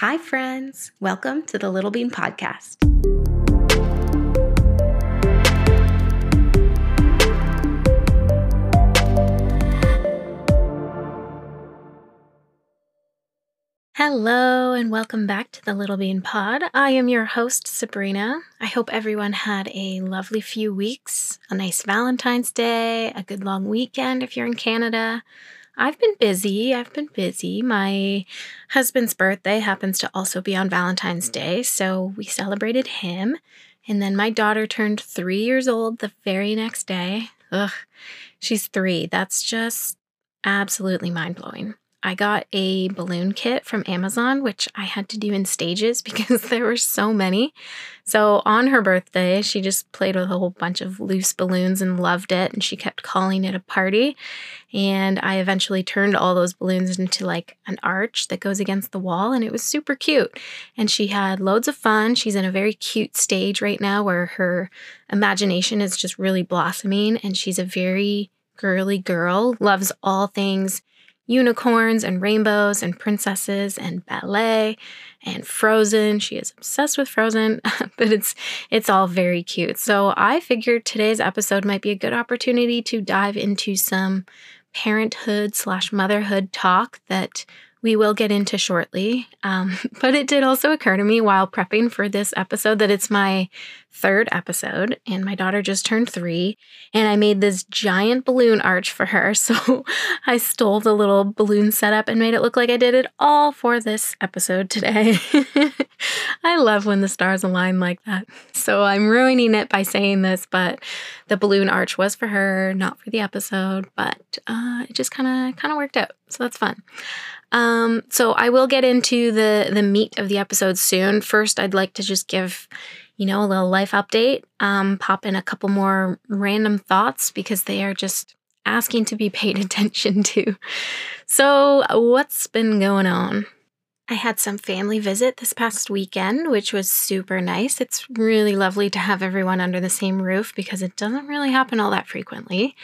Hi, friends. Welcome to the Little Bean Podcast. Hello, and welcome back to the Little Bean Pod. I am your host, Sabrina. I hope everyone had a lovely few weeks, a nice Valentine's Day, a good long weekend if you're in Canada. I've been busy. I've been busy. My husband's birthday happens to also be on Valentine's Day, so we celebrated him. And then my daughter turned three years old the very next day. Ugh, she's three. That's just absolutely mind blowing. I got a balloon kit from Amazon, which I had to do in stages because there were so many. So on her birthday, she just played with a whole bunch of loose balloons and loved it. And she kept calling it a party. And I eventually turned all those balloons into like an arch that goes against the wall. And it was super cute. And she had loads of fun. She's in a very cute stage right now where her imagination is just really blossoming. And she's a very girly girl, loves all things unicorns and rainbows and princesses and ballet and Frozen. She is obsessed with Frozen, but it's it's all very cute. So I figured today's episode might be a good opportunity to dive into some parenthood slash motherhood talk that we will get into shortly. Um, but it did also occur to me while prepping for this episode that it's my third episode, and my daughter just turned three, and I made this giant balloon arch for her. So I stole the little balloon setup and made it look like I did it all for this episode today. I love when the stars align like that. So I'm ruining it by saying this, but the balloon arch was for her, not for the episode, but uh, it just kind of kind of worked out. So that's fun. Um, so I will get into the the meat of the episode soon. First, I'd like to just give you know a little life update. Um, pop in a couple more random thoughts because they are just asking to be paid attention to. So, what's been going on? I had some family visit this past weekend, which was super nice. It's really lovely to have everyone under the same roof because it doesn't really happen all that frequently.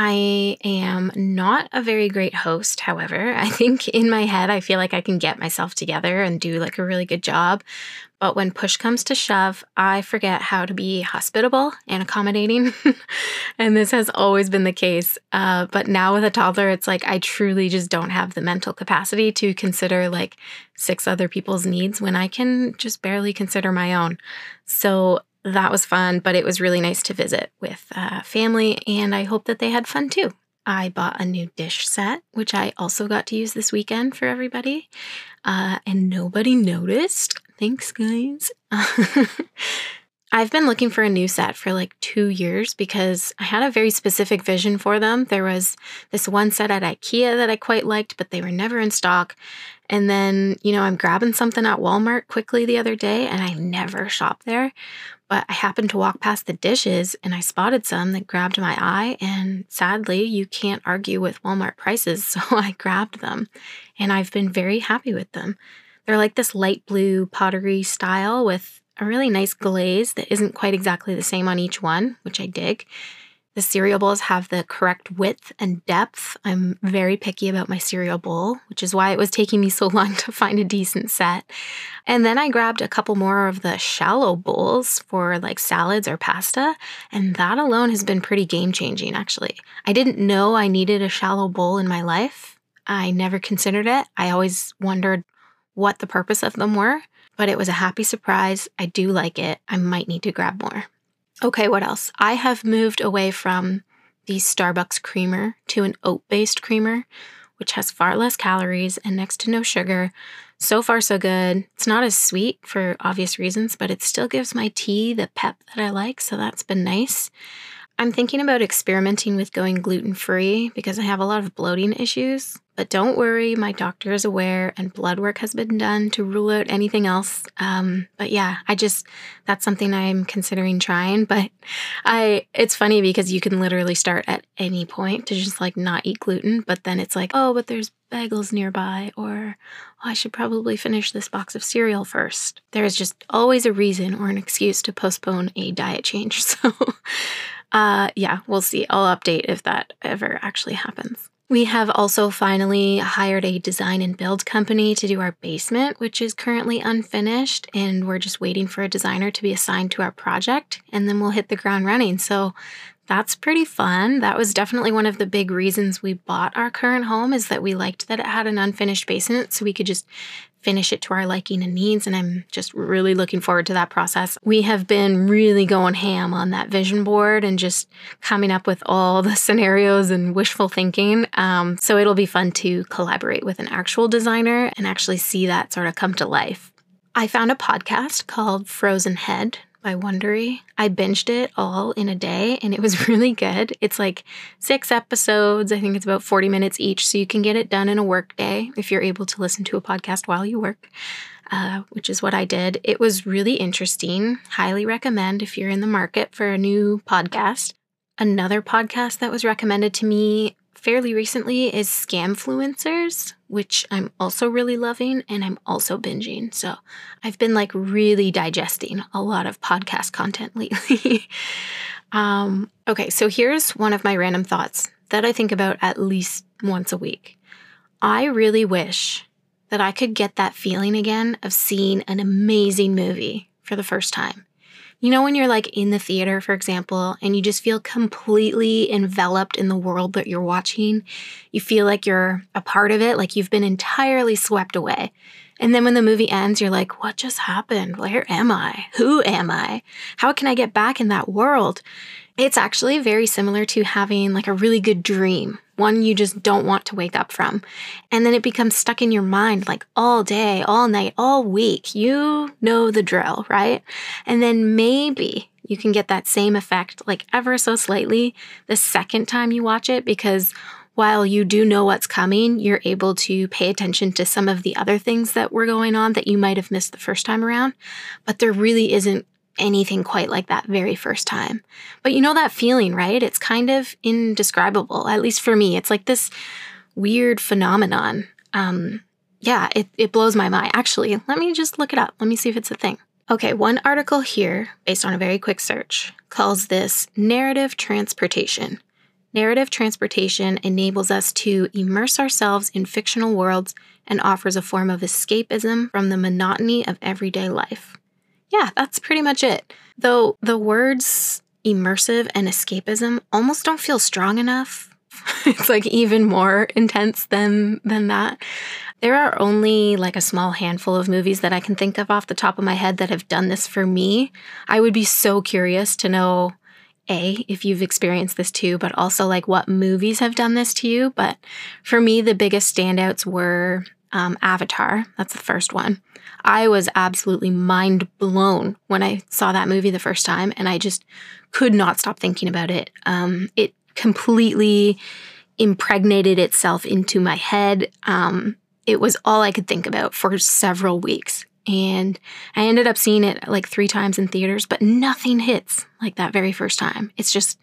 I am not a very great host, however. I think in my head, I feel like I can get myself together and do like a really good job. But when push comes to shove, I forget how to be hospitable and accommodating. and this has always been the case. Uh, but now with a toddler, it's like I truly just don't have the mental capacity to consider like six other people's needs when I can just barely consider my own. So that was fun, but it was really nice to visit with uh, family, and I hope that they had fun too. I bought a new dish set, which I also got to use this weekend for everybody, uh, and nobody noticed. Thanks, guys. I've been looking for a new set for like two years because I had a very specific vision for them. There was this one set at IKEA that I quite liked, but they were never in stock. And then, you know, I'm grabbing something at Walmart quickly the other day and I never shop there. But I happened to walk past the dishes and I spotted some that grabbed my eye. And sadly, you can't argue with Walmart prices. So I grabbed them and I've been very happy with them. They're like this light blue pottery style with a really nice glaze that isn't quite exactly the same on each one, which I dig. The cereal bowls have the correct width and depth. I'm very picky about my cereal bowl, which is why it was taking me so long to find a decent set. And then I grabbed a couple more of the shallow bowls for like salads or pasta, and that alone has been pretty game changing actually. I didn't know I needed a shallow bowl in my life. I never considered it. I always wondered what the purpose of them were, but it was a happy surprise. I do like it. I might need to grab more. Okay, what else? I have moved away from the Starbucks creamer to an oat based creamer, which has far less calories and next to no sugar. So far, so good. It's not as sweet for obvious reasons, but it still gives my tea the pep that I like, so that's been nice. I'm thinking about experimenting with going gluten free because I have a lot of bloating issues. But don't worry, my doctor is aware and blood work has been done to rule out anything else. Um, but yeah, I just, that's something I'm considering trying. But I, it's funny because you can literally start at any point to just like not eat gluten. But then it's like, oh, but there's bagels nearby, or oh, I should probably finish this box of cereal first. There is just always a reason or an excuse to postpone a diet change. So, uh, yeah, we'll see. I'll update if that ever actually happens. We have also finally hired a design and build company to do our basement, which is currently unfinished. And we're just waiting for a designer to be assigned to our project, and then we'll hit the ground running. So that's pretty fun. That was definitely one of the big reasons we bought our current home is that we liked that it had an unfinished basement so we could just finish it to our liking and needs. And I'm just really looking forward to that process. We have been really going ham on that vision board and just coming up with all the scenarios and wishful thinking. Um, so it'll be fun to collaborate with an actual designer and actually see that sort of come to life. I found a podcast called Frozen Head by Wondery. I binged it all in a day and it was really good. It's like six episodes. I think it's about 40 minutes each. So you can get it done in a work day if you're able to listen to a podcast while you work, uh, which is what I did. It was really interesting. Highly recommend if you're in the market for a new podcast. Another podcast that was recommended to me fairly recently is Scamfluencers, which I'm also really loving and I'm also binging. So I've been like really digesting a lot of podcast content lately. um, okay, so here's one of my random thoughts that I think about at least once a week. I really wish that I could get that feeling again of seeing an amazing movie for the first time. You know, when you're like in the theater, for example, and you just feel completely enveloped in the world that you're watching, you feel like you're a part of it, like you've been entirely swept away. And then when the movie ends, you're like, what just happened? Where am I? Who am I? How can I get back in that world? It's actually very similar to having like a really good dream, one you just don't want to wake up from. And then it becomes stuck in your mind like all day, all night, all week. You know the drill, right? And then maybe you can get that same effect, like ever so slightly, the second time you watch it because while you do know what's coming, you're able to pay attention to some of the other things that were going on that you might have missed the first time around. But there really isn't anything quite like that very first time. But you know that feeling, right? It's kind of indescribable, at least for me. It's like this weird phenomenon. Um, yeah, it, it blows my mind. Actually, let me just look it up. Let me see if it's a thing. Okay, one article here, based on a very quick search, calls this narrative transportation. Narrative transportation enables us to immerse ourselves in fictional worlds and offers a form of escapism from the monotony of everyday life yeah, that's pretty much it. Though the words immersive and escapism almost don't feel strong enough. it's like even more intense than than that. There are only like a small handful of movies that I can think of off the top of my head that have done this for me. I would be so curious to know a if you've experienced this too, but also like what movies have done this to you. But for me, the biggest standouts were um, Avatar. That's the first one. I was absolutely mind blown when I saw that movie the first time, and I just could not stop thinking about it. Um, it completely impregnated itself into my head. Um, it was all I could think about for several weeks. And I ended up seeing it like three times in theaters, but nothing hits like that very first time. It's just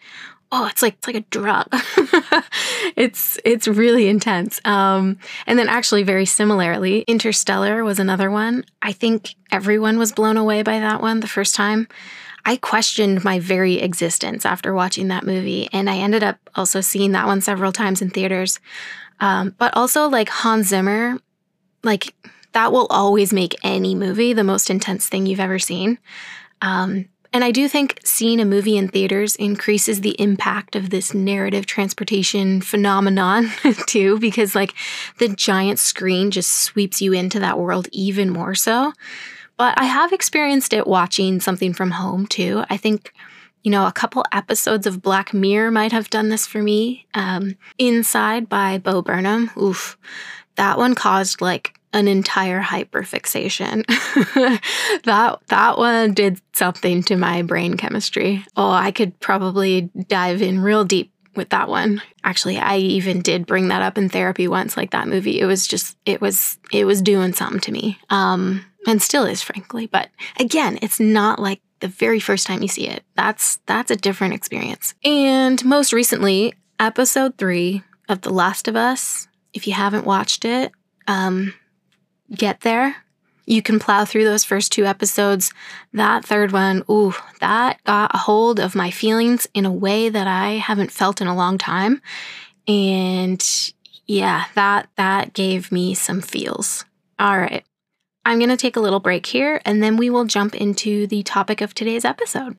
oh, it's like it's like a drug. it's it's really intense. Um, and then actually, very similarly, Interstellar was another one. I think everyone was blown away by that one the first time. I questioned my very existence after watching that movie, and I ended up also seeing that one several times in theaters. Um, but also, like Hans Zimmer, like that will always make any movie the most intense thing you've ever seen. Um, and I do think seeing a movie in theaters increases the impact of this narrative transportation phenomenon too, because like the giant screen just sweeps you into that world even more so. But I have experienced it watching something from home too. I think, you know, a couple episodes of Black Mirror might have done this for me. Um, Inside by Bo Burnham, oof, that one caused like an entire hyperfixation. that that one did something to my brain chemistry. Oh, I could probably dive in real deep with that one. Actually, I even did bring that up in therapy once like that movie. It was just it was it was doing something to me. Um and still is frankly, but again, it's not like the very first time you see it. That's that's a different experience. And most recently, episode 3 of The Last of Us. If you haven't watched it, um get there. You can plow through those first two episodes. That third one, ooh, that got a hold of my feelings in a way that I haven't felt in a long time. And Yeah, that that gave me some feels. All right. I'm going to take a little break here and then we will jump into the topic of today's episode.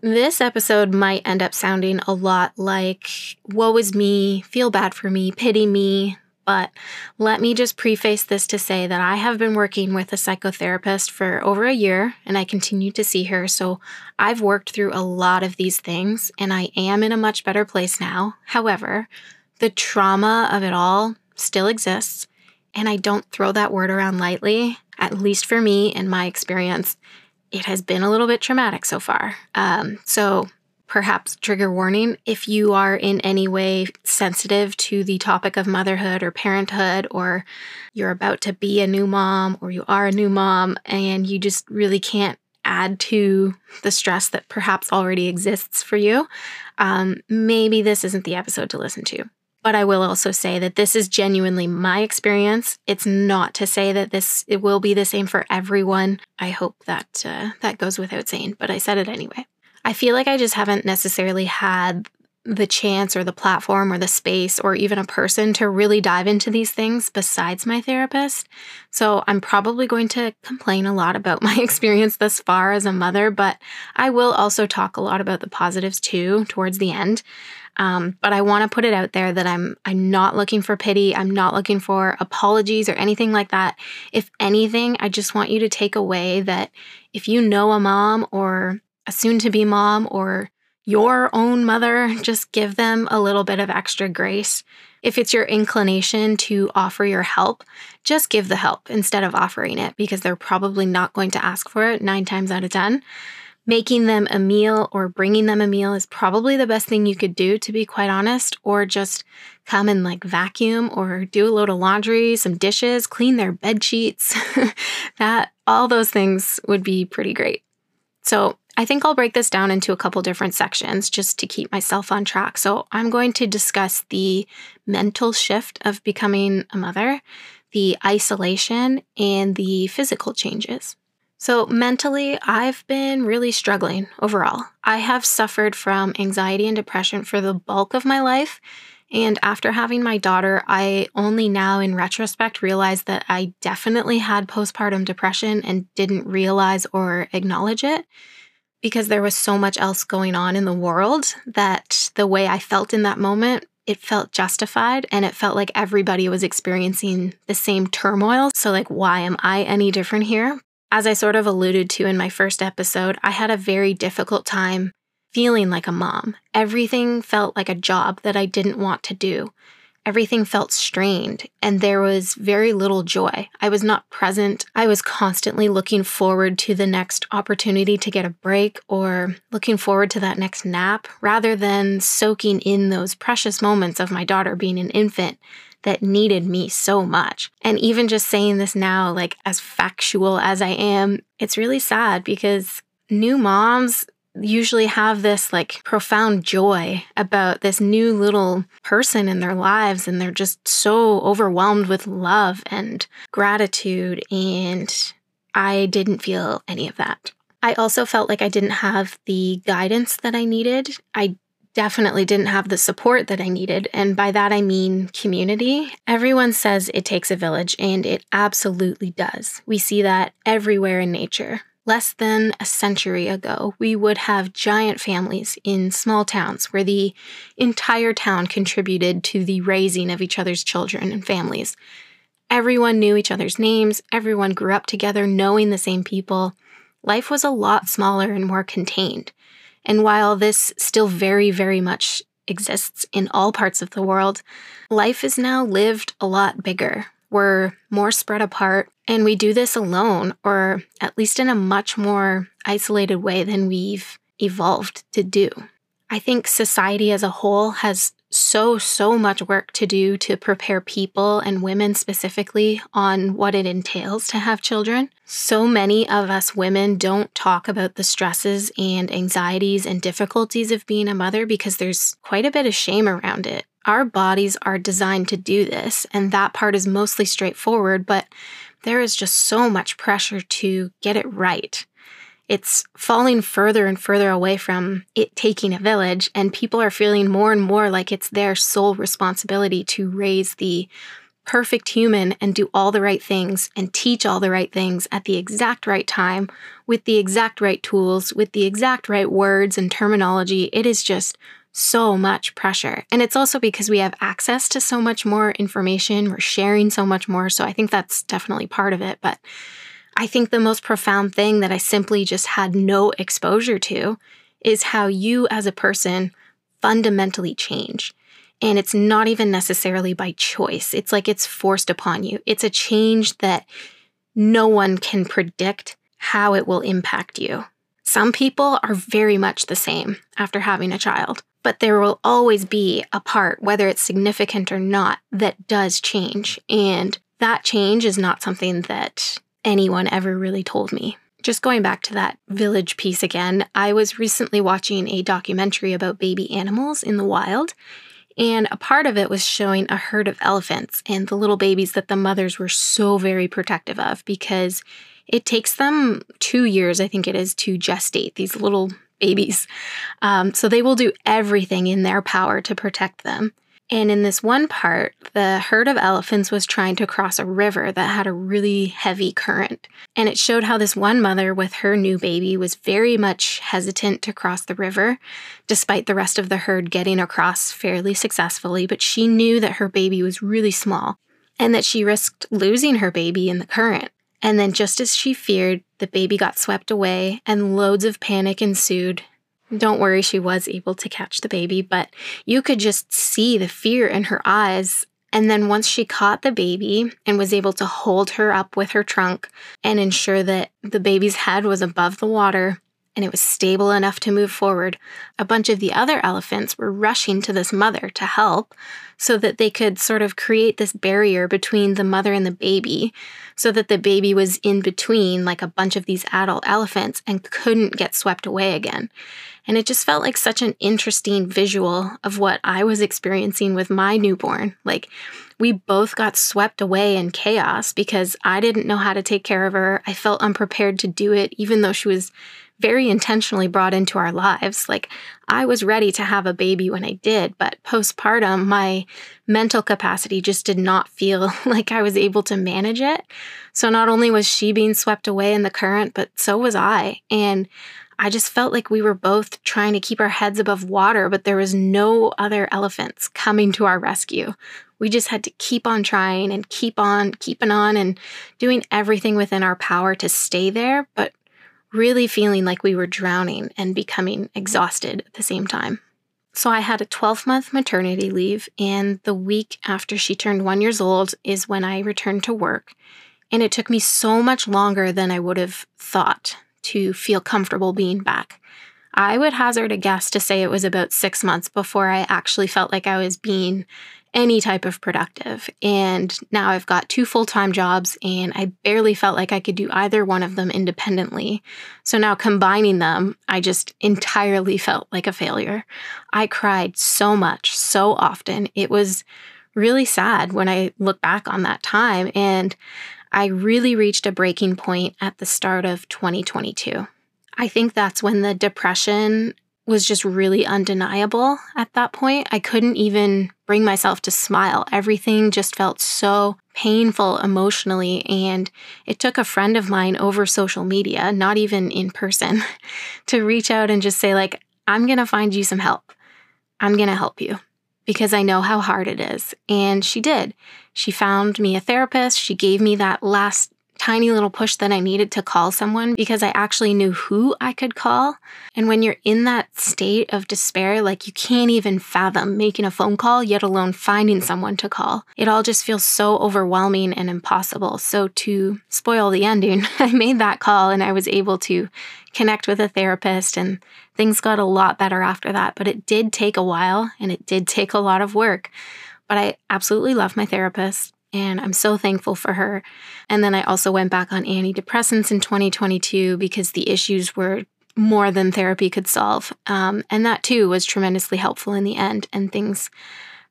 This episode might end up sounding a lot like woe is me, feel bad for me, pity me, but let me just preface this to say that I have been working with a psychotherapist for over a year and I continue to see her. So I've worked through a lot of these things and I am in a much better place now. However, the trauma of it all still exists. And I don't throw that word around lightly, at least for me in my experience. It has been a little bit traumatic so far. Um, so perhaps trigger warning if you are in any way sensitive to the topic of motherhood or parenthood, or you're about to be a new mom, or you are a new mom, and you just really can't add to the stress that perhaps already exists for you, um, maybe this isn't the episode to listen to. But I will also say that this is genuinely my experience. It's not to say that this it will be the same for everyone. I hope that uh, that goes without saying, but I said it anyway. I feel like I just haven't necessarily had the chance or the platform or the space or even a person to really dive into these things besides my therapist. So I'm probably going to complain a lot about my experience thus far as a mother, but I will also talk a lot about the positives too towards the end. Um, but I want to put it out there that I'm I'm not looking for pity. I'm not looking for apologies or anything like that. If anything, I just want you to take away that if you know a mom or a soon to be mom or your own mother, just give them a little bit of extra grace. If it's your inclination to offer your help, just give the help instead of offering it because they're probably not going to ask for it nine times out of 10. Making them a meal or bringing them a meal is probably the best thing you could do, to be quite honest, or just come and like vacuum or do a load of laundry, some dishes, clean their bed sheets. that all those things would be pretty great. So, I think I'll break this down into a couple different sections just to keep myself on track. So, I'm going to discuss the mental shift of becoming a mother, the isolation, and the physical changes. So, mentally, I've been really struggling overall. I have suffered from anxiety and depression for the bulk of my life. And after having my daughter, I only now, in retrospect, realize that I definitely had postpartum depression and didn't realize or acknowledge it because there was so much else going on in the world that the way I felt in that moment, it felt justified and it felt like everybody was experiencing the same turmoil. So, like, why am I any different here? As I sort of alluded to in my first episode, I had a very difficult time feeling like a mom. Everything felt like a job that I didn't want to do. Everything felt strained, and there was very little joy. I was not present. I was constantly looking forward to the next opportunity to get a break or looking forward to that next nap rather than soaking in those precious moments of my daughter being an infant that needed me so much. And even just saying this now, like as factual as I am, it's really sad because new moms usually have this like profound joy about this new little person in their lives and they're just so overwhelmed with love and gratitude and I didn't feel any of that. I also felt like I didn't have the guidance that I needed. I definitely didn't have the support that I needed. And by that, I mean community. Everyone says it takes a village, and it absolutely does. We see that everywhere in nature. Less than a century ago, we would have giant families in small towns where the entire town contributed to the raising of each other's children and families. Everyone knew each other's names, everyone grew up together knowing the same people. Life was a lot smaller and more contained. And while this still very, very much exists in all parts of the world, life is now lived a lot bigger. We're more spread apart, and we do this alone, or at least in a much more isolated way than we've evolved to do. I think society as a whole has so, so much work to do to prepare people and women specifically on what it entails to have children. So many of us women don't talk about the stresses and anxieties and difficulties of being a mother because there's quite a bit of shame around it. Our bodies are designed to do this, and that part is mostly straightforward, but there is just so much pressure to get it right. It's falling further and further away from it taking a village, and people are feeling more and more like it's their sole responsibility to raise the perfect human and do all the right things and teach all the right things at the exact right time with the exact right tools, with the exact right words and terminology. It is just so much pressure. And it's also because we have access to so much more information, we're sharing so much more. So I think that's definitely part of it. But I think the most profound thing that I simply just had no exposure to is how you as a person fundamentally change. And it's not even necessarily by choice. It's like it's forced upon you. It's a change that no one can predict how it will impact you. Some people are very much the same after having a child, but there will always be a part, whether it's significant or not, that does change. And that change is not something that anyone ever really told me. Just going back to that village piece again, I was recently watching a documentary about baby animals in the wild, and a part of it was showing a herd of elephants and the little babies that the mothers were so very protective of because it takes them two years, I think it is, to gestate these little babies. Um, so they will do everything in their power to protect them. And in this one part, the herd of elephants was trying to cross a river that had a really heavy current. And it showed how this one mother with her new baby was very much hesitant to cross the river, despite the rest of the herd getting across fairly successfully. But she knew that her baby was really small and that she risked losing her baby in the current. And then, just as she feared, the baby got swept away and loads of panic ensued don't worry, she was able to catch the baby, but you could just see the fear in her eyes. And then once she caught the baby and was able to hold her up with her trunk and ensure that the baby's head was above the water and it was stable enough to move forward, a bunch of the other elephants were rushing to this mother to help so that they could sort of create this barrier between the mother and the baby so that the baby was in between like a bunch of these adult elephants and couldn't get swept away again. And it just felt like such an interesting visual of what I was experiencing with my newborn. Like, we both got swept away in chaos because I didn't know how to take care of her. I felt unprepared to do it, even though she was very intentionally brought into our lives. Like, I was ready to have a baby when I did, but postpartum, my mental capacity just did not feel like I was able to manage it. So, not only was she being swept away in the current, but so was I. And I just felt like we were both trying to keep our heads above water, but there was no other elephants coming to our rescue. We just had to keep on trying and keep on keeping on and doing everything within our power to stay there, but really feeling like we were drowning and becoming exhausted at the same time. So I had a 12 month maternity leave, and the week after she turned one years old is when I returned to work. And it took me so much longer than I would have thought to feel comfortable being back. I would hazard a guess to say it was about six months before I actually felt like I was being any type of productive. And now I've got two full time jobs and I barely felt like I could do either one of them independently. So now combining them, I just entirely felt like a failure. I cried so much, so often. It was really sad when I look back on that time. And I really reached a breaking point at the start of 2022. I think that's when the depression was just really undeniable at that point. I couldn't even bring myself to smile. Everything just felt so painful emotionally. And it took a friend of mine over social media, not even in person, to reach out and just say, like, I'm going to find you some help. I'm going to help you because I know how hard it is. And she did. She found me a therapist. She gave me that last tiny little push that I needed to call someone because I actually knew who I could call. And when you're in that state of despair, like you can't even fathom making a phone call, yet alone finding someone to call. It all just feels so overwhelming and impossible. So, to spoil the ending, I made that call and I was able to connect with a therapist, and things got a lot better after that. But it did take a while and it did take a lot of work. But I absolutely love my therapist and I'm so thankful for her. And then I also went back on antidepressants in 2022 because the issues were more than therapy could solve. Um, and that too was tremendously helpful in the end, and things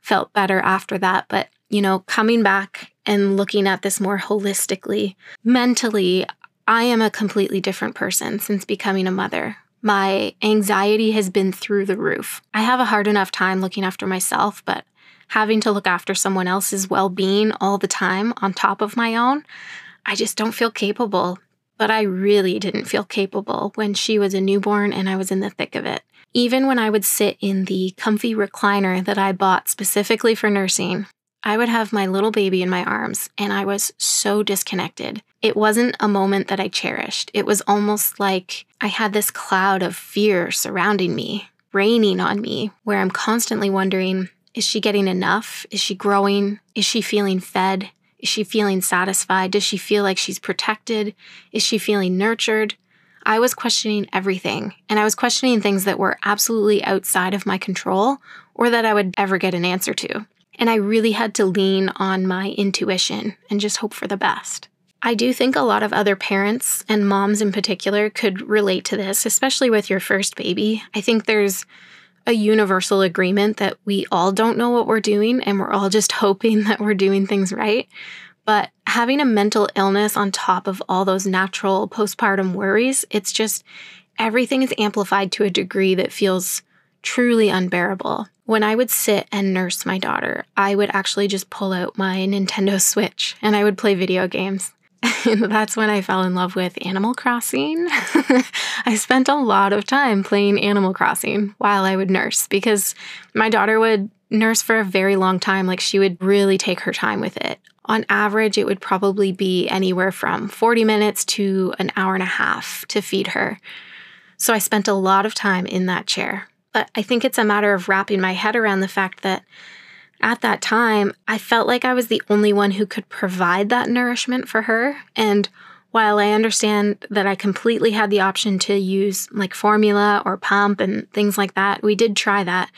felt better after that. But, you know, coming back and looking at this more holistically. Mentally, I am a completely different person since becoming a mother. My anxiety has been through the roof. I have a hard enough time looking after myself, but having to look after someone else's well being all the time on top of my own, I just don't feel capable. But I really didn't feel capable when she was a newborn and I was in the thick of it. Even when I would sit in the comfy recliner that I bought specifically for nursing, I would have my little baby in my arms and I was so disconnected. It wasn't a moment that I cherished. It was almost like I had this cloud of fear surrounding me, raining on me, where I'm constantly wondering is she getting enough? Is she growing? Is she feeling fed? Is she feeling satisfied? Does she feel like she's protected? Is she feeling nurtured? I was questioning everything, and I was questioning things that were absolutely outside of my control or that I would ever get an answer to. And I really had to lean on my intuition and just hope for the best. I do think a lot of other parents and moms in particular could relate to this, especially with your first baby. I think there's a universal agreement that we all don't know what we're doing and we're all just hoping that we're doing things right. But having a mental illness on top of all those natural postpartum worries, it's just everything is amplified to a degree that feels truly unbearable. When I would sit and nurse my daughter, I would actually just pull out my Nintendo Switch and I would play video games. And that's when I fell in love with Animal Crossing. I spent a lot of time playing Animal Crossing while I would nurse because my daughter would nurse for a very long time. Like she would really take her time with it. On average, it would probably be anywhere from 40 minutes to an hour and a half to feed her. So I spent a lot of time in that chair. But I think it's a matter of wrapping my head around the fact that at that time, I felt like I was the only one who could provide that nourishment for her. And while I understand that I completely had the option to use like formula or pump and things like that, we did try that,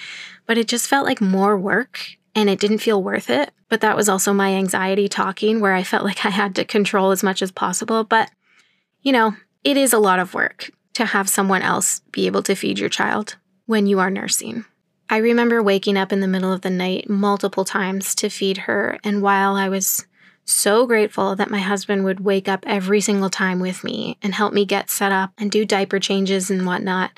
but it just felt like more work and it didn't feel worth it. But that was also my anxiety talking, where I felt like I had to control as much as possible. But, you know, it is a lot of work to have someone else be able to feed your child when you are nursing. I remember waking up in the middle of the night multiple times to feed her, and while I was so grateful that my husband would wake up every single time with me and help me get set up and do diaper changes and whatnot.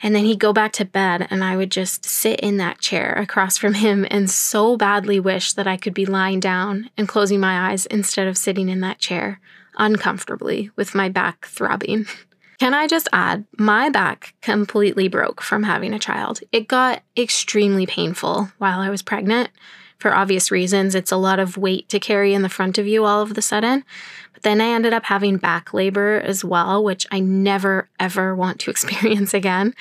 And then he'd go back to bed, and I would just sit in that chair across from him and so badly wish that I could be lying down and closing my eyes instead of sitting in that chair uncomfortably with my back throbbing. Can I just add, my back completely broke from having a child. It got extremely painful while I was pregnant. For obvious reasons, it's a lot of weight to carry in the front of you all of the sudden. But then I ended up having back labor as well, which I never ever want to experience again.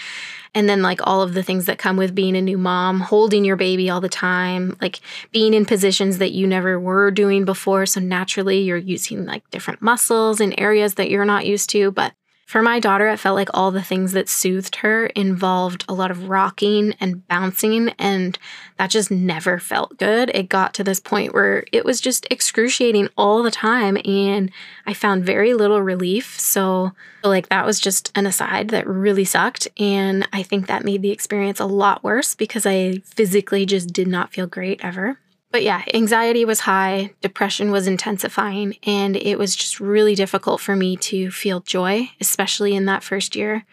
And then, like all of the things that come with being a new mom, holding your baby all the time, like being in positions that you never were doing before. So, naturally, you're using like different muscles in areas that you're not used to. But for my daughter, it felt like all the things that soothed her involved a lot of rocking and bouncing, and that just never felt good. It got to this point where it was just excruciating all the time, and I found very little relief. So, like, that was just an aside that really sucked. And I think that made the experience a lot worse because I physically just did not feel great ever. But yeah, anxiety was high, depression was intensifying, and it was just really difficult for me to feel joy, especially in that first year.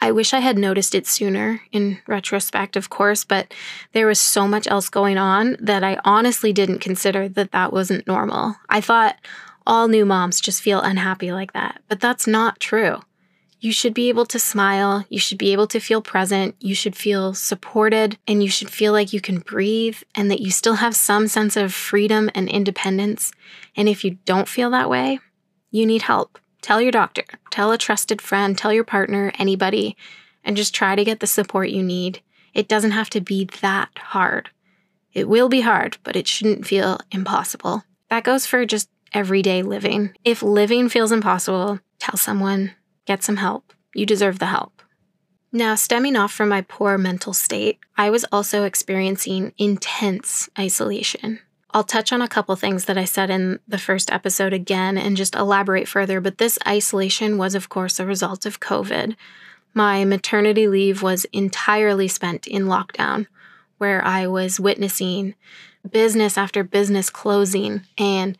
I wish I had noticed it sooner in retrospect, of course, but there was so much else going on that I honestly didn't consider that that wasn't normal. I thought all new moms just feel unhappy like that, but that's not true. You should be able to smile. You should be able to feel present. You should feel supported and you should feel like you can breathe and that you still have some sense of freedom and independence. And if you don't feel that way, you need help. Tell your doctor, tell a trusted friend, tell your partner, anybody, and just try to get the support you need. It doesn't have to be that hard. It will be hard, but it shouldn't feel impossible. That goes for just everyday living. If living feels impossible, tell someone, Get some help. You deserve the help. Now, stemming off from my poor mental state, I was also experiencing intense isolation. I'll touch on a couple things that I said in the first episode again and just elaborate further, but this isolation was, of course, a result of COVID. My maternity leave was entirely spent in lockdown, where I was witnessing business after business closing and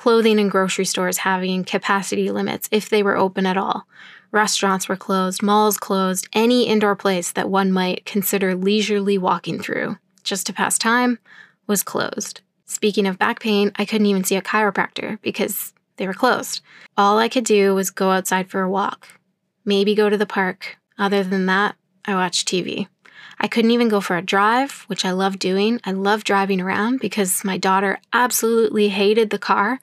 clothing and grocery stores having capacity limits if they were open at all. Restaurants were closed, malls closed, any indoor place that one might consider leisurely walking through just to pass time was closed. Speaking of back pain, I couldn't even see a chiropractor because they were closed. All I could do was go outside for a walk, maybe go to the park. Other than that, I watched TV. I couldn't even go for a drive, which I love doing. I love driving around because my daughter absolutely hated the car.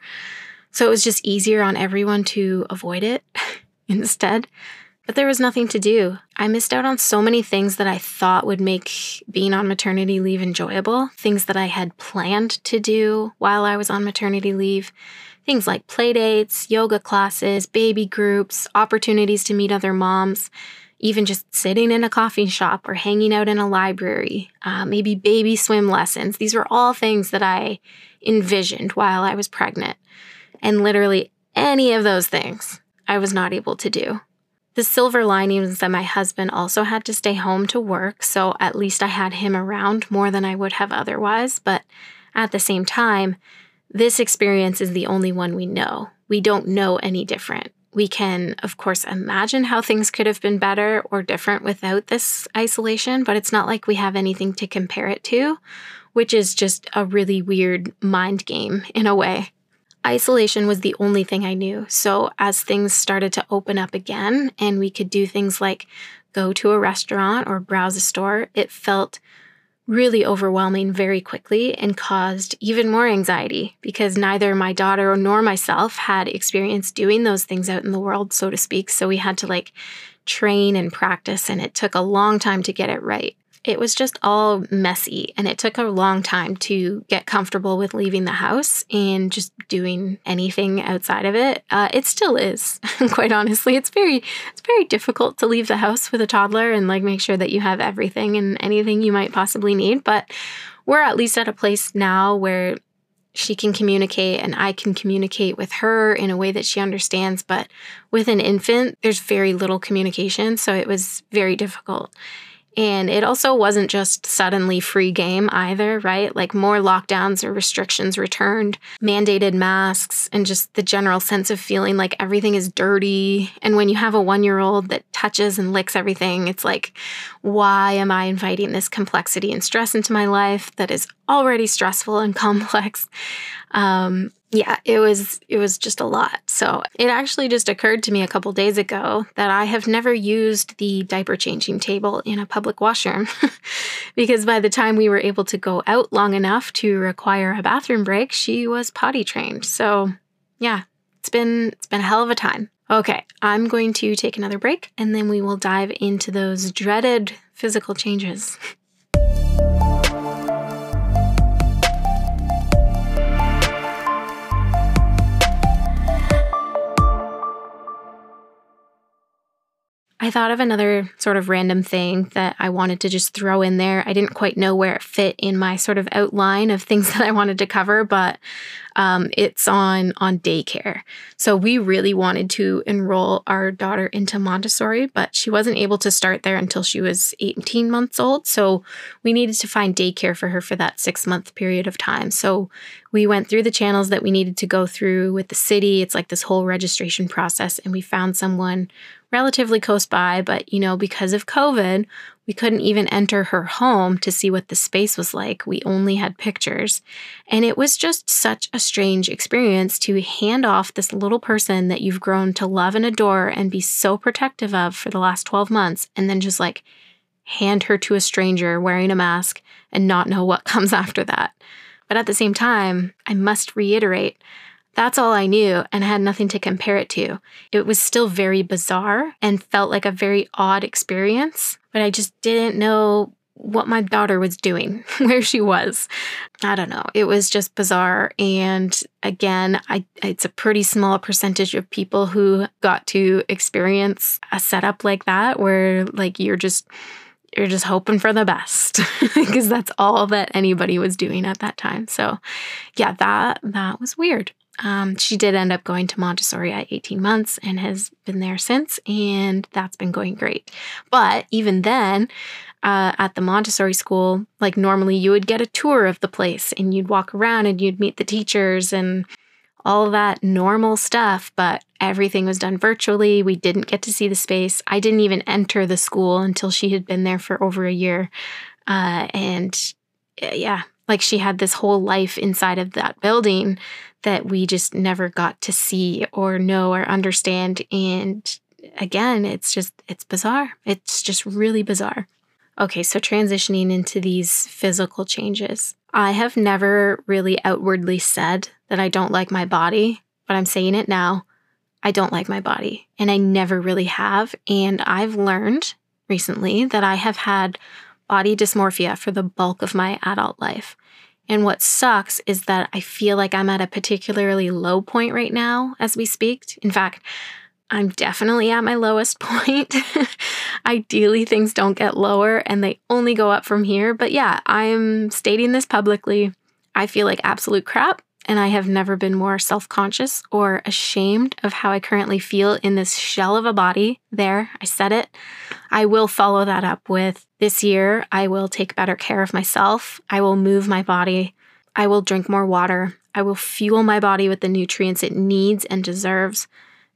So it was just easier on everyone to avoid it instead. But there was nothing to do. I missed out on so many things that I thought would make being on maternity leave enjoyable, things that I had planned to do while I was on maternity leave. Things like playdates, yoga classes, baby groups, opportunities to meet other moms even just sitting in a coffee shop or hanging out in a library, uh, maybe baby swim lessons. These were all things that I envisioned while I was pregnant. And literally any of those things I was not able to do. The silver lining was that my husband also had to stay home to work, so at least I had him around more than I would have otherwise. But at the same time, this experience is the only one we know. We don't know any different. We can, of course, imagine how things could have been better or different without this isolation, but it's not like we have anything to compare it to, which is just a really weird mind game in a way. Isolation was the only thing I knew. So, as things started to open up again and we could do things like go to a restaurant or browse a store, it felt really overwhelming very quickly and caused even more anxiety because neither my daughter nor myself had experience doing those things out in the world, so to speak. So we had to like train and practice, and it took a long time to get it right it was just all messy and it took a long time to get comfortable with leaving the house and just doing anything outside of it uh, it still is quite honestly it's very it's very difficult to leave the house with a toddler and like make sure that you have everything and anything you might possibly need but we're at least at a place now where she can communicate and I can communicate with her in a way that she understands. But with an infant, there's very little communication. So it was very difficult. And it also wasn't just suddenly free game either, right? Like more lockdowns or restrictions returned, mandated masks, and just the general sense of feeling like everything is dirty. And when you have a one year old that touches and licks everything, it's like, why am I inviting this complexity and stress into my life that is already stressful and complex? Um, yeah, it was it was just a lot. So, it actually just occurred to me a couple days ago that I have never used the diaper changing table in a public washroom because by the time we were able to go out long enough to require a bathroom break, she was potty trained. So, yeah, it's been it's been a hell of a time. Okay, I'm going to take another break and then we will dive into those dreaded physical changes. I thought of another sort of random thing that I wanted to just throw in there. I didn't quite know where it fit in my sort of outline of things that I wanted to cover, but um, it's on on daycare. So we really wanted to enroll our daughter into Montessori, but she wasn't able to start there until she was 18 months old. So we needed to find daycare for her for that six month period of time. So we went through the channels that we needed to go through with the city. It's like this whole registration process, and we found someone relatively close by, but you know, because of COVID, we couldn't even enter her home to see what the space was like. We only had pictures. And it was just such a strange experience to hand off this little person that you've grown to love and adore and be so protective of for the last 12 months, and then just like hand her to a stranger wearing a mask and not know what comes after that. But at the same time, I must reiterate that's all I knew and I had nothing to compare it to. It was still very bizarre and felt like a very odd experience, but I just didn't know what my daughter was doing, where she was. I don't know. It was just bizarre. And again, I, it's a pretty small percentage of people who got to experience a setup like that where like you're just you're just hoping for the best because that's all that anybody was doing at that time. So, yeah, that that was weird. Um, she did end up going to Montessori at 18 months and has been there since, and that's been going great. But even then, uh, at the Montessori school, like normally you would get a tour of the place and you'd walk around and you'd meet the teachers and all that normal stuff, but everything was done virtually. We didn't get to see the space. I didn't even enter the school until she had been there for over a year. Uh, and yeah, like she had this whole life inside of that building that we just never got to see or know or understand. And again, it's just, it's bizarre. It's just really bizarre. Okay, so transitioning into these physical changes. I have never really outwardly said that I don't like my body, but I'm saying it now. I don't like my body, and I never really have. And I've learned recently that I have had body dysmorphia for the bulk of my adult life. And what sucks is that I feel like I'm at a particularly low point right now as we speak. In fact, I'm definitely at my lowest point. Ideally, things don't get lower and they only go up from here. But yeah, I'm stating this publicly. I feel like absolute crap, and I have never been more self conscious or ashamed of how I currently feel in this shell of a body. There, I said it. I will follow that up with this year, I will take better care of myself. I will move my body. I will drink more water. I will fuel my body with the nutrients it needs and deserves.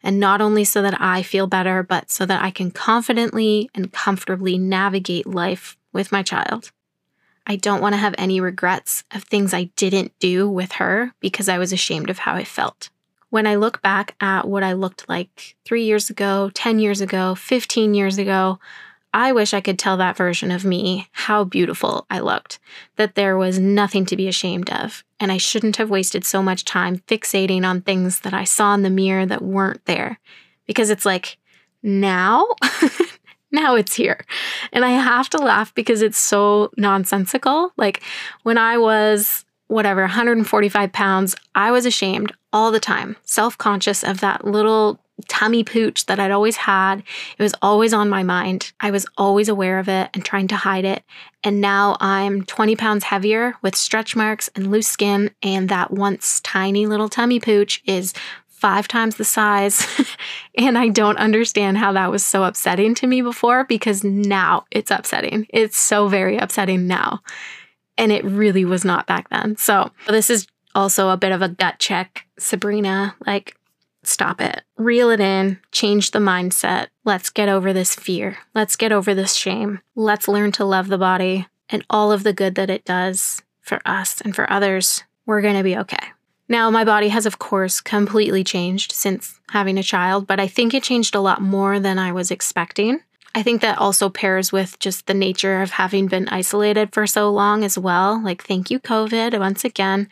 And not only so that I feel better, but so that I can confidently and comfortably navigate life with my child. I don't want to have any regrets of things I didn't do with her because I was ashamed of how I felt. When I look back at what I looked like three years ago, 10 years ago, 15 years ago, I wish I could tell that version of me how beautiful I looked, that there was nothing to be ashamed of, and I shouldn't have wasted so much time fixating on things that I saw in the mirror that weren't there. Because it's like, now, now it's here. And I have to laugh because it's so nonsensical. Like when I was whatever, 145 pounds, I was ashamed all the time, self conscious of that little tummy pooch that I'd always had. It was always on my mind. I was always aware of it and trying to hide it. And now I'm 20 pounds heavier with stretch marks and loose skin. And that once tiny little tummy pooch is five times the size. and I don't understand how that was so upsetting to me before because now it's upsetting. It's so very upsetting now. And it really was not back then. So this is also a bit of a gut check, Sabrina. Like, stop it, reel it in, change the mindset. Let's get over this fear. Let's get over this shame. Let's learn to love the body and all of the good that it does for us and for others. We're going to be okay. Now, my body has, of course, completely changed since having a child, but I think it changed a lot more than I was expecting. I think that also pairs with just the nature of having been isolated for so long as well. Like, thank you, COVID. Once again,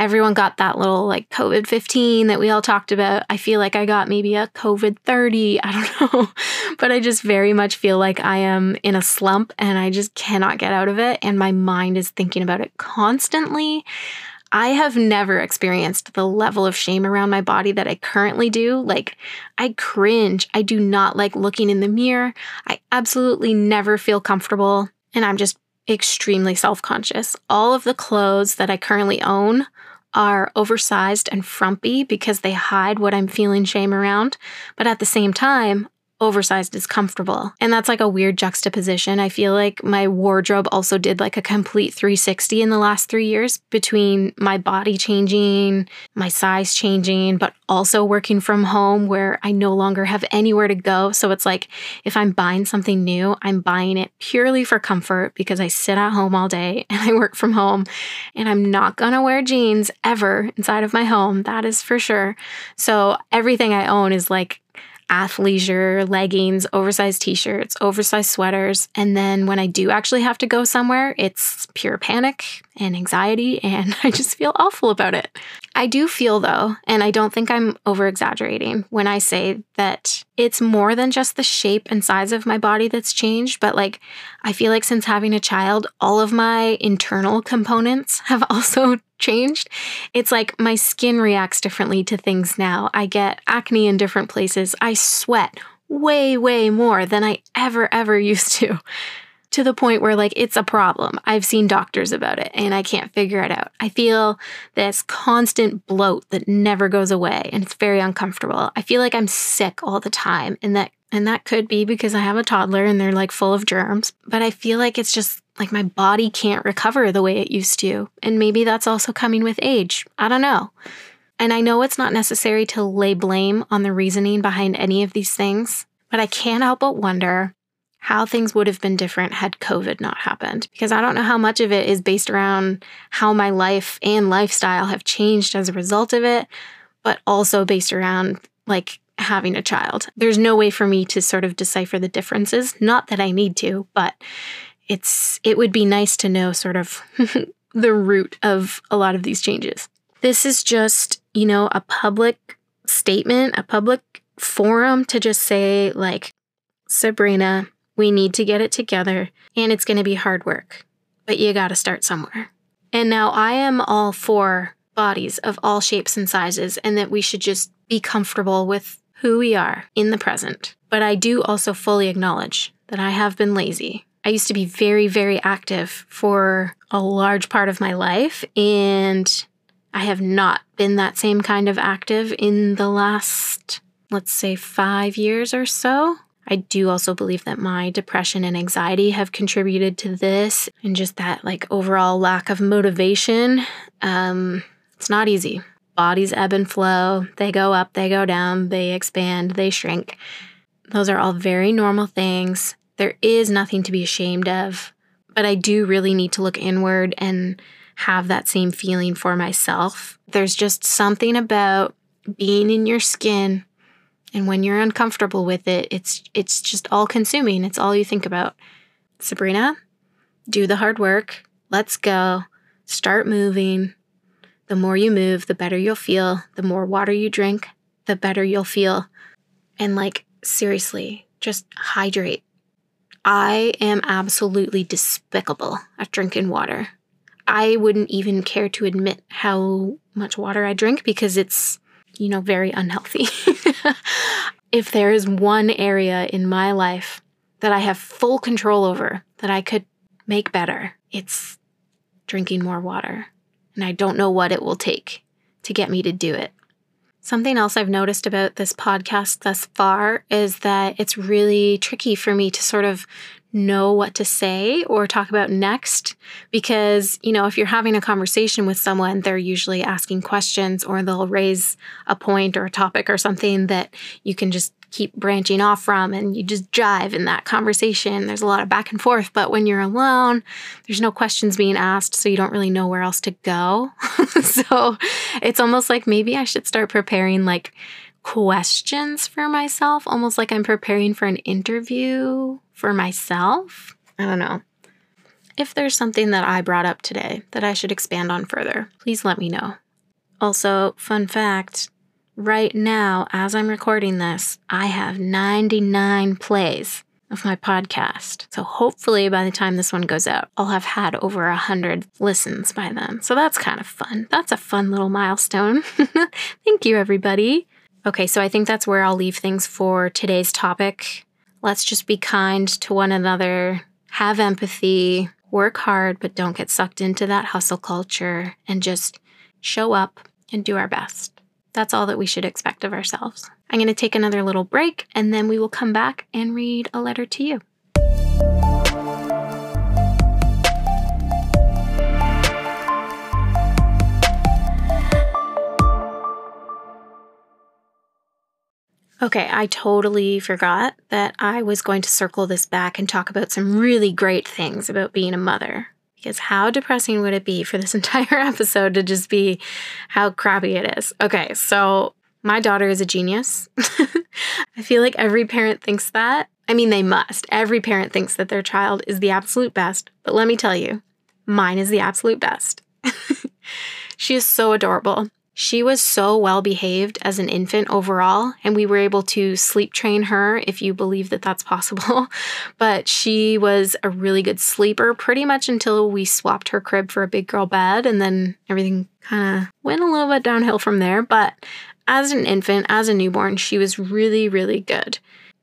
everyone got that little like COVID 15 that we all talked about. I feel like I got maybe a COVID 30. I don't know. but I just very much feel like I am in a slump and I just cannot get out of it. And my mind is thinking about it constantly. I have never experienced the level of shame around my body that I currently do. Like, I cringe. I do not like looking in the mirror. I absolutely never feel comfortable. And I'm just extremely self conscious. All of the clothes that I currently own are oversized and frumpy because they hide what I'm feeling shame around. But at the same time, oversized is comfortable. And that's like a weird juxtaposition. I feel like my wardrobe also did like a complete 360 in the last three years between my body changing, my size changing, but also working from home where I no longer have anywhere to go. So it's like if I'm buying something new, I'm buying it purely for comfort because I sit at home all day and I work from home and I'm not gonna wear jeans ever inside of my home. That is for sure. So everything I own is like athleisure leggings, oversized t shirts, oversized sweaters. And then when I do actually have to go somewhere, it's pure panic and anxiety, and I just feel awful about it. I do feel, though, and I don't think I'm over exaggerating when I say that it's more than just the shape and size of my body that's changed, but like I feel like since having a child, all of my internal components have also changed. It's like my skin reacts differently to things now. I get acne in different places. I sweat way, way more than I ever, ever used to to the point where like it's a problem. I've seen doctors about it and I can't figure it out. I feel this constant bloat that never goes away and it's very uncomfortable. I feel like I'm sick all the time and that And that could be because I have a toddler and they're like full of germs. But I feel like it's just like my body can't recover the way it used to. And maybe that's also coming with age. I don't know. And I know it's not necessary to lay blame on the reasoning behind any of these things, but I can't help but wonder how things would have been different had COVID not happened. Because I don't know how much of it is based around how my life and lifestyle have changed as a result of it, but also based around like having a child. There's no way for me to sort of decipher the differences. Not that I need to, but it's it would be nice to know sort of the root of a lot of these changes. This is just, you know, a public statement, a public forum to just say like Sabrina, we need to get it together and it's going to be hard work. But you got to start somewhere. And now I am all for bodies of all shapes and sizes and that we should just be comfortable with who we are in the present. But I do also fully acknowledge that I have been lazy. I used to be very, very active for a large part of my life, and I have not been that same kind of active in the last, let's say, five years or so. I do also believe that my depression and anxiety have contributed to this and just that like overall lack of motivation. Um, it's not easy. Bodies ebb and flow, they go up, they go down, they expand, they shrink. Those are all very normal things. There is nothing to be ashamed of, but I do really need to look inward and have that same feeling for myself. There's just something about being in your skin and when you're uncomfortable with it, it's it's just all consuming. It's all you think about. Sabrina, do the hard work. Let's go. Start moving. The more you move, the better you'll feel. The more water you drink, the better you'll feel. And like, seriously, just hydrate. I am absolutely despicable at drinking water. I wouldn't even care to admit how much water I drink because it's, you know, very unhealthy. if there is one area in my life that I have full control over that I could make better, it's drinking more water and I don't know what it will take to get me to do it. Something else I've noticed about this podcast thus far is that it's really tricky for me to sort of know what to say or talk about next because, you know, if you're having a conversation with someone, they're usually asking questions or they'll raise a point or a topic or something that you can just keep branching off from and you just jive in that conversation. There's a lot of back and forth, but when you're alone, there's no questions being asked, so you don't really know where else to go. so it's almost like maybe I should start preparing like questions for myself, almost like I'm preparing for an interview for myself. I don't know. If there's something that I brought up today that I should expand on further, please let me know. Also, fun fact right now, as I'm recording this, I have 99 plays of my podcast. So hopefully by the time this one goes out, I'll have had over 100 listens by then. So that's kind of fun. That's a fun little milestone. Thank you, everybody. Okay, so I think that's where I'll leave things for today's topic. Let's just be kind to one another, have empathy, work hard, but don't get sucked into that hustle culture, and just show up and do our best. That's all that we should expect of ourselves. I'm going to take another little break and then we will come back and read a letter to you. Okay, I totally forgot that I was going to circle this back and talk about some really great things about being a mother. Because how depressing would it be for this entire episode to just be how crappy it is? Okay, so my daughter is a genius. I feel like every parent thinks that. I mean, they must. Every parent thinks that their child is the absolute best. But let me tell you, mine is the absolute best. she is so adorable. She was so well behaved as an infant overall, and we were able to sleep train her if you believe that that's possible. but she was a really good sleeper pretty much until we swapped her crib for a big girl bed, and then everything kind of went a little bit downhill from there. But as an infant, as a newborn, she was really, really good.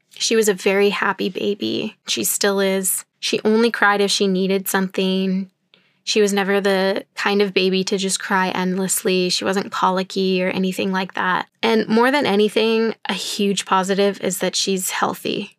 She was a very happy baby. She still is. She only cried if she needed something. She was never the kind of baby to just cry endlessly. She wasn't colicky or anything like that. And more than anything, a huge positive is that she's healthy.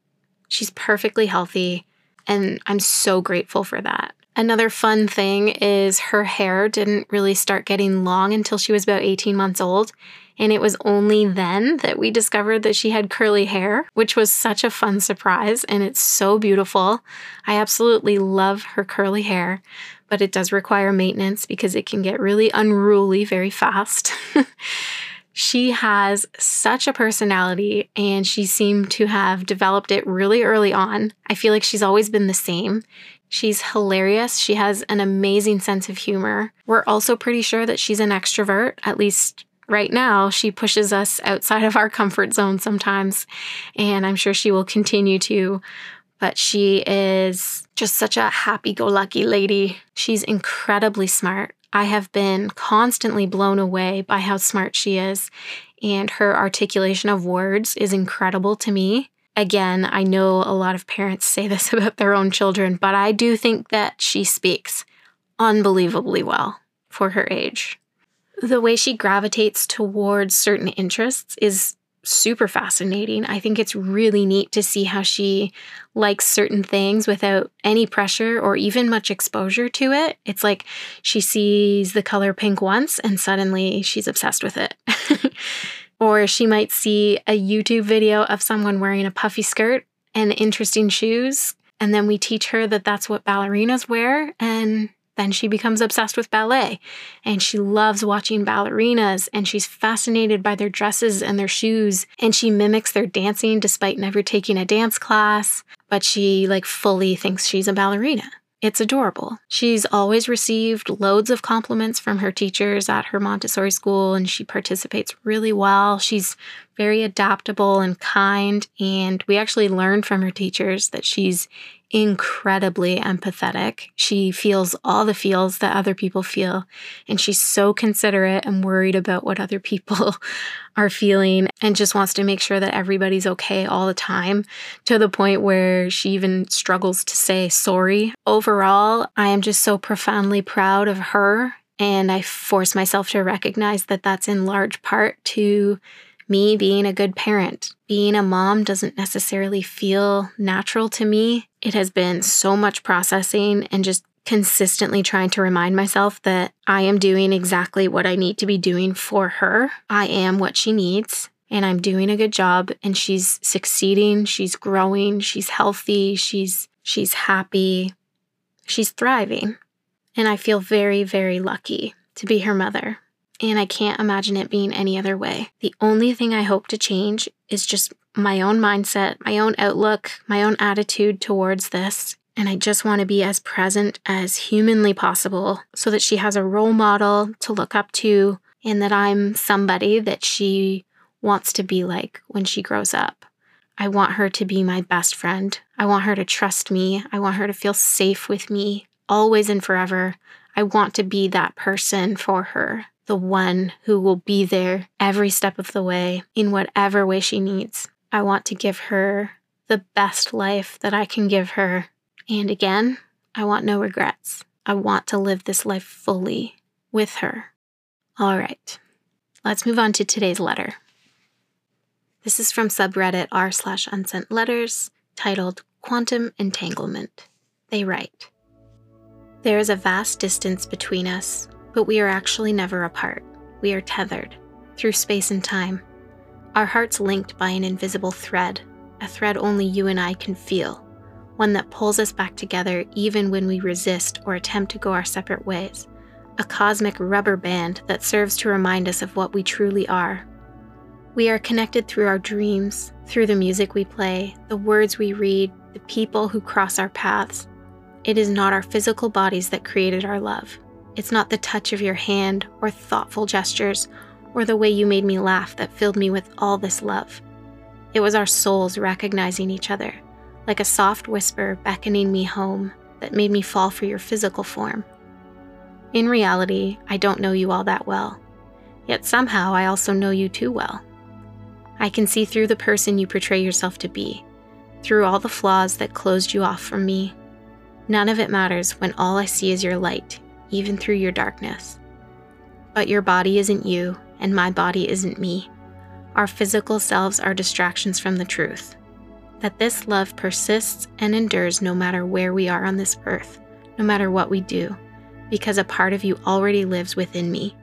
She's perfectly healthy. And I'm so grateful for that. Another fun thing is her hair didn't really start getting long until she was about 18 months old. And it was only then that we discovered that she had curly hair, which was such a fun surprise. And it's so beautiful. I absolutely love her curly hair, but it does require maintenance because it can get really unruly very fast. she has such a personality and she seemed to have developed it really early on. I feel like she's always been the same. She's hilarious. She has an amazing sense of humor. We're also pretty sure that she's an extrovert, at least right now, she pushes us outside of our comfort zone sometimes, and I'm sure she will continue to. But she is just such a happy go lucky lady. She's incredibly smart. I have been constantly blown away by how smart she is, and her articulation of words is incredible to me. Again, I know a lot of parents say this about their own children, but I do think that she speaks unbelievably well for her age the way she gravitates towards certain interests is super fascinating. I think it's really neat to see how she likes certain things without any pressure or even much exposure to it. It's like she sees the color pink once and suddenly she's obsessed with it. or she might see a YouTube video of someone wearing a puffy skirt and interesting shoes. And then we teach her that that's what ballerinas wear. And then she becomes obsessed with ballet and she loves watching ballerinas and she's fascinated by their dresses and their shoes and she mimics their dancing despite never taking a dance class, but she like fully thinks she's a ballerina. It's adorable. She's always received loads of compliments from her teachers at her Montessori school, and she participates really well. She's very adaptable and kind, and we actually learned from her teachers that she's incredibly empathetic. She feels all the feels that other people feel, and she's so considerate and worried about what other people are feeling and just wants to make sure that everybody's okay all the time to the point where she even struggles to say sorry. Overall, I am just so profoundly proud of her, and I force myself to recognize that that's in large part to me being a good parent. Being a mom doesn't necessarily feel natural to me. It has been so much processing and just consistently trying to remind myself that I am doing exactly what I need to be doing for her. I am what she needs and I'm doing a good job and she's succeeding, she's growing, she's healthy, she's she's happy. She's thriving. And I feel very very lucky to be her mother and I can't imagine it being any other way. The only thing I hope to change is just my own mindset, my own outlook, my own attitude towards this. And I just want to be as present as humanly possible so that she has a role model to look up to and that I'm somebody that she wants to be like when she grows up. I want her to be my best friend. I want her to trust me. I want her to feel safe with me always and forever. I want to be that person for her the one who will be there every step of the way in whatever way she needs. I want to give her the best life that I can give her. And again, I want no regrets. I want to live this life fully with her. All right, let's move on to today's letter. This is from subreddit r slash unsent letters titled Quantum Entanglement. They write There is a vast distance between us, but we are actually never apart. We are tethered through space and time. Our hearts linked by an invisible thread, a thread only you and I can feel, one that pulls us back together even when we resist or attempt to go our separate ways, a cosmic rubber band that serves to remind us of what we truly are. We are connected through our dreams, through the music we play, the words we read, the people who cross our paths. It is not our physical bodies that created our love. It's not the touch of your hand or thoughtful gestures or the way you made me laugh that filled me with all this love. It was our souls recognizing each other, like a soft whisper beckoning me home that made me fall for your physical form. In reality, I don't know you all that well, yet somehow I also know you too well. I can see through the person you portray yourself to be, through all the flaws that closed you off from me. None of it matters when all I see is your light, even through your darkness. But your body isn't you, and my body isn't me. Our physical selves are distractions from the truth. That this love persists and endures no matter where we are on this earth, no matter what we do, because a part of you already lives within me.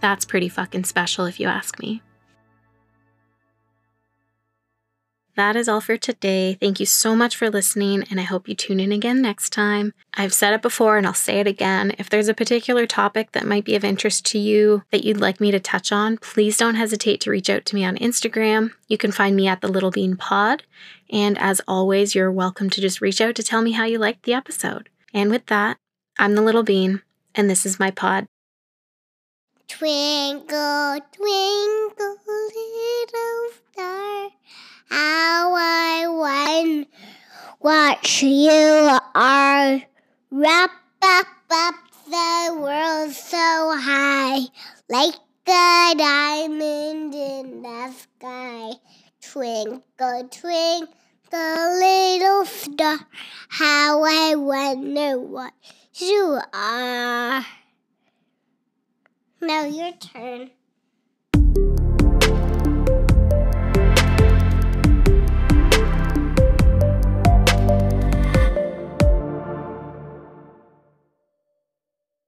That's pretty fucking special if you ask me. That is all for today. Thank you so much for listening, and I hope you tune in again next time. I've said it before and I'll say it again. If there's a particular topic that might be of interest to you that you'd like me to touch on, please don't hesitate to reach out to me on Instagram. You can find me at the Little Bean Pod. And as always, you're welcome to just reach out to tell me how you liked the episode. And with that, I'm the Little Bean, and this is my pod. Twinkle, twinkle, little star how I won watch you are wrap up up the world so high like a diamond in the sky. Twinkle, twinkle, little star, how I wonder what you are. Now your turn.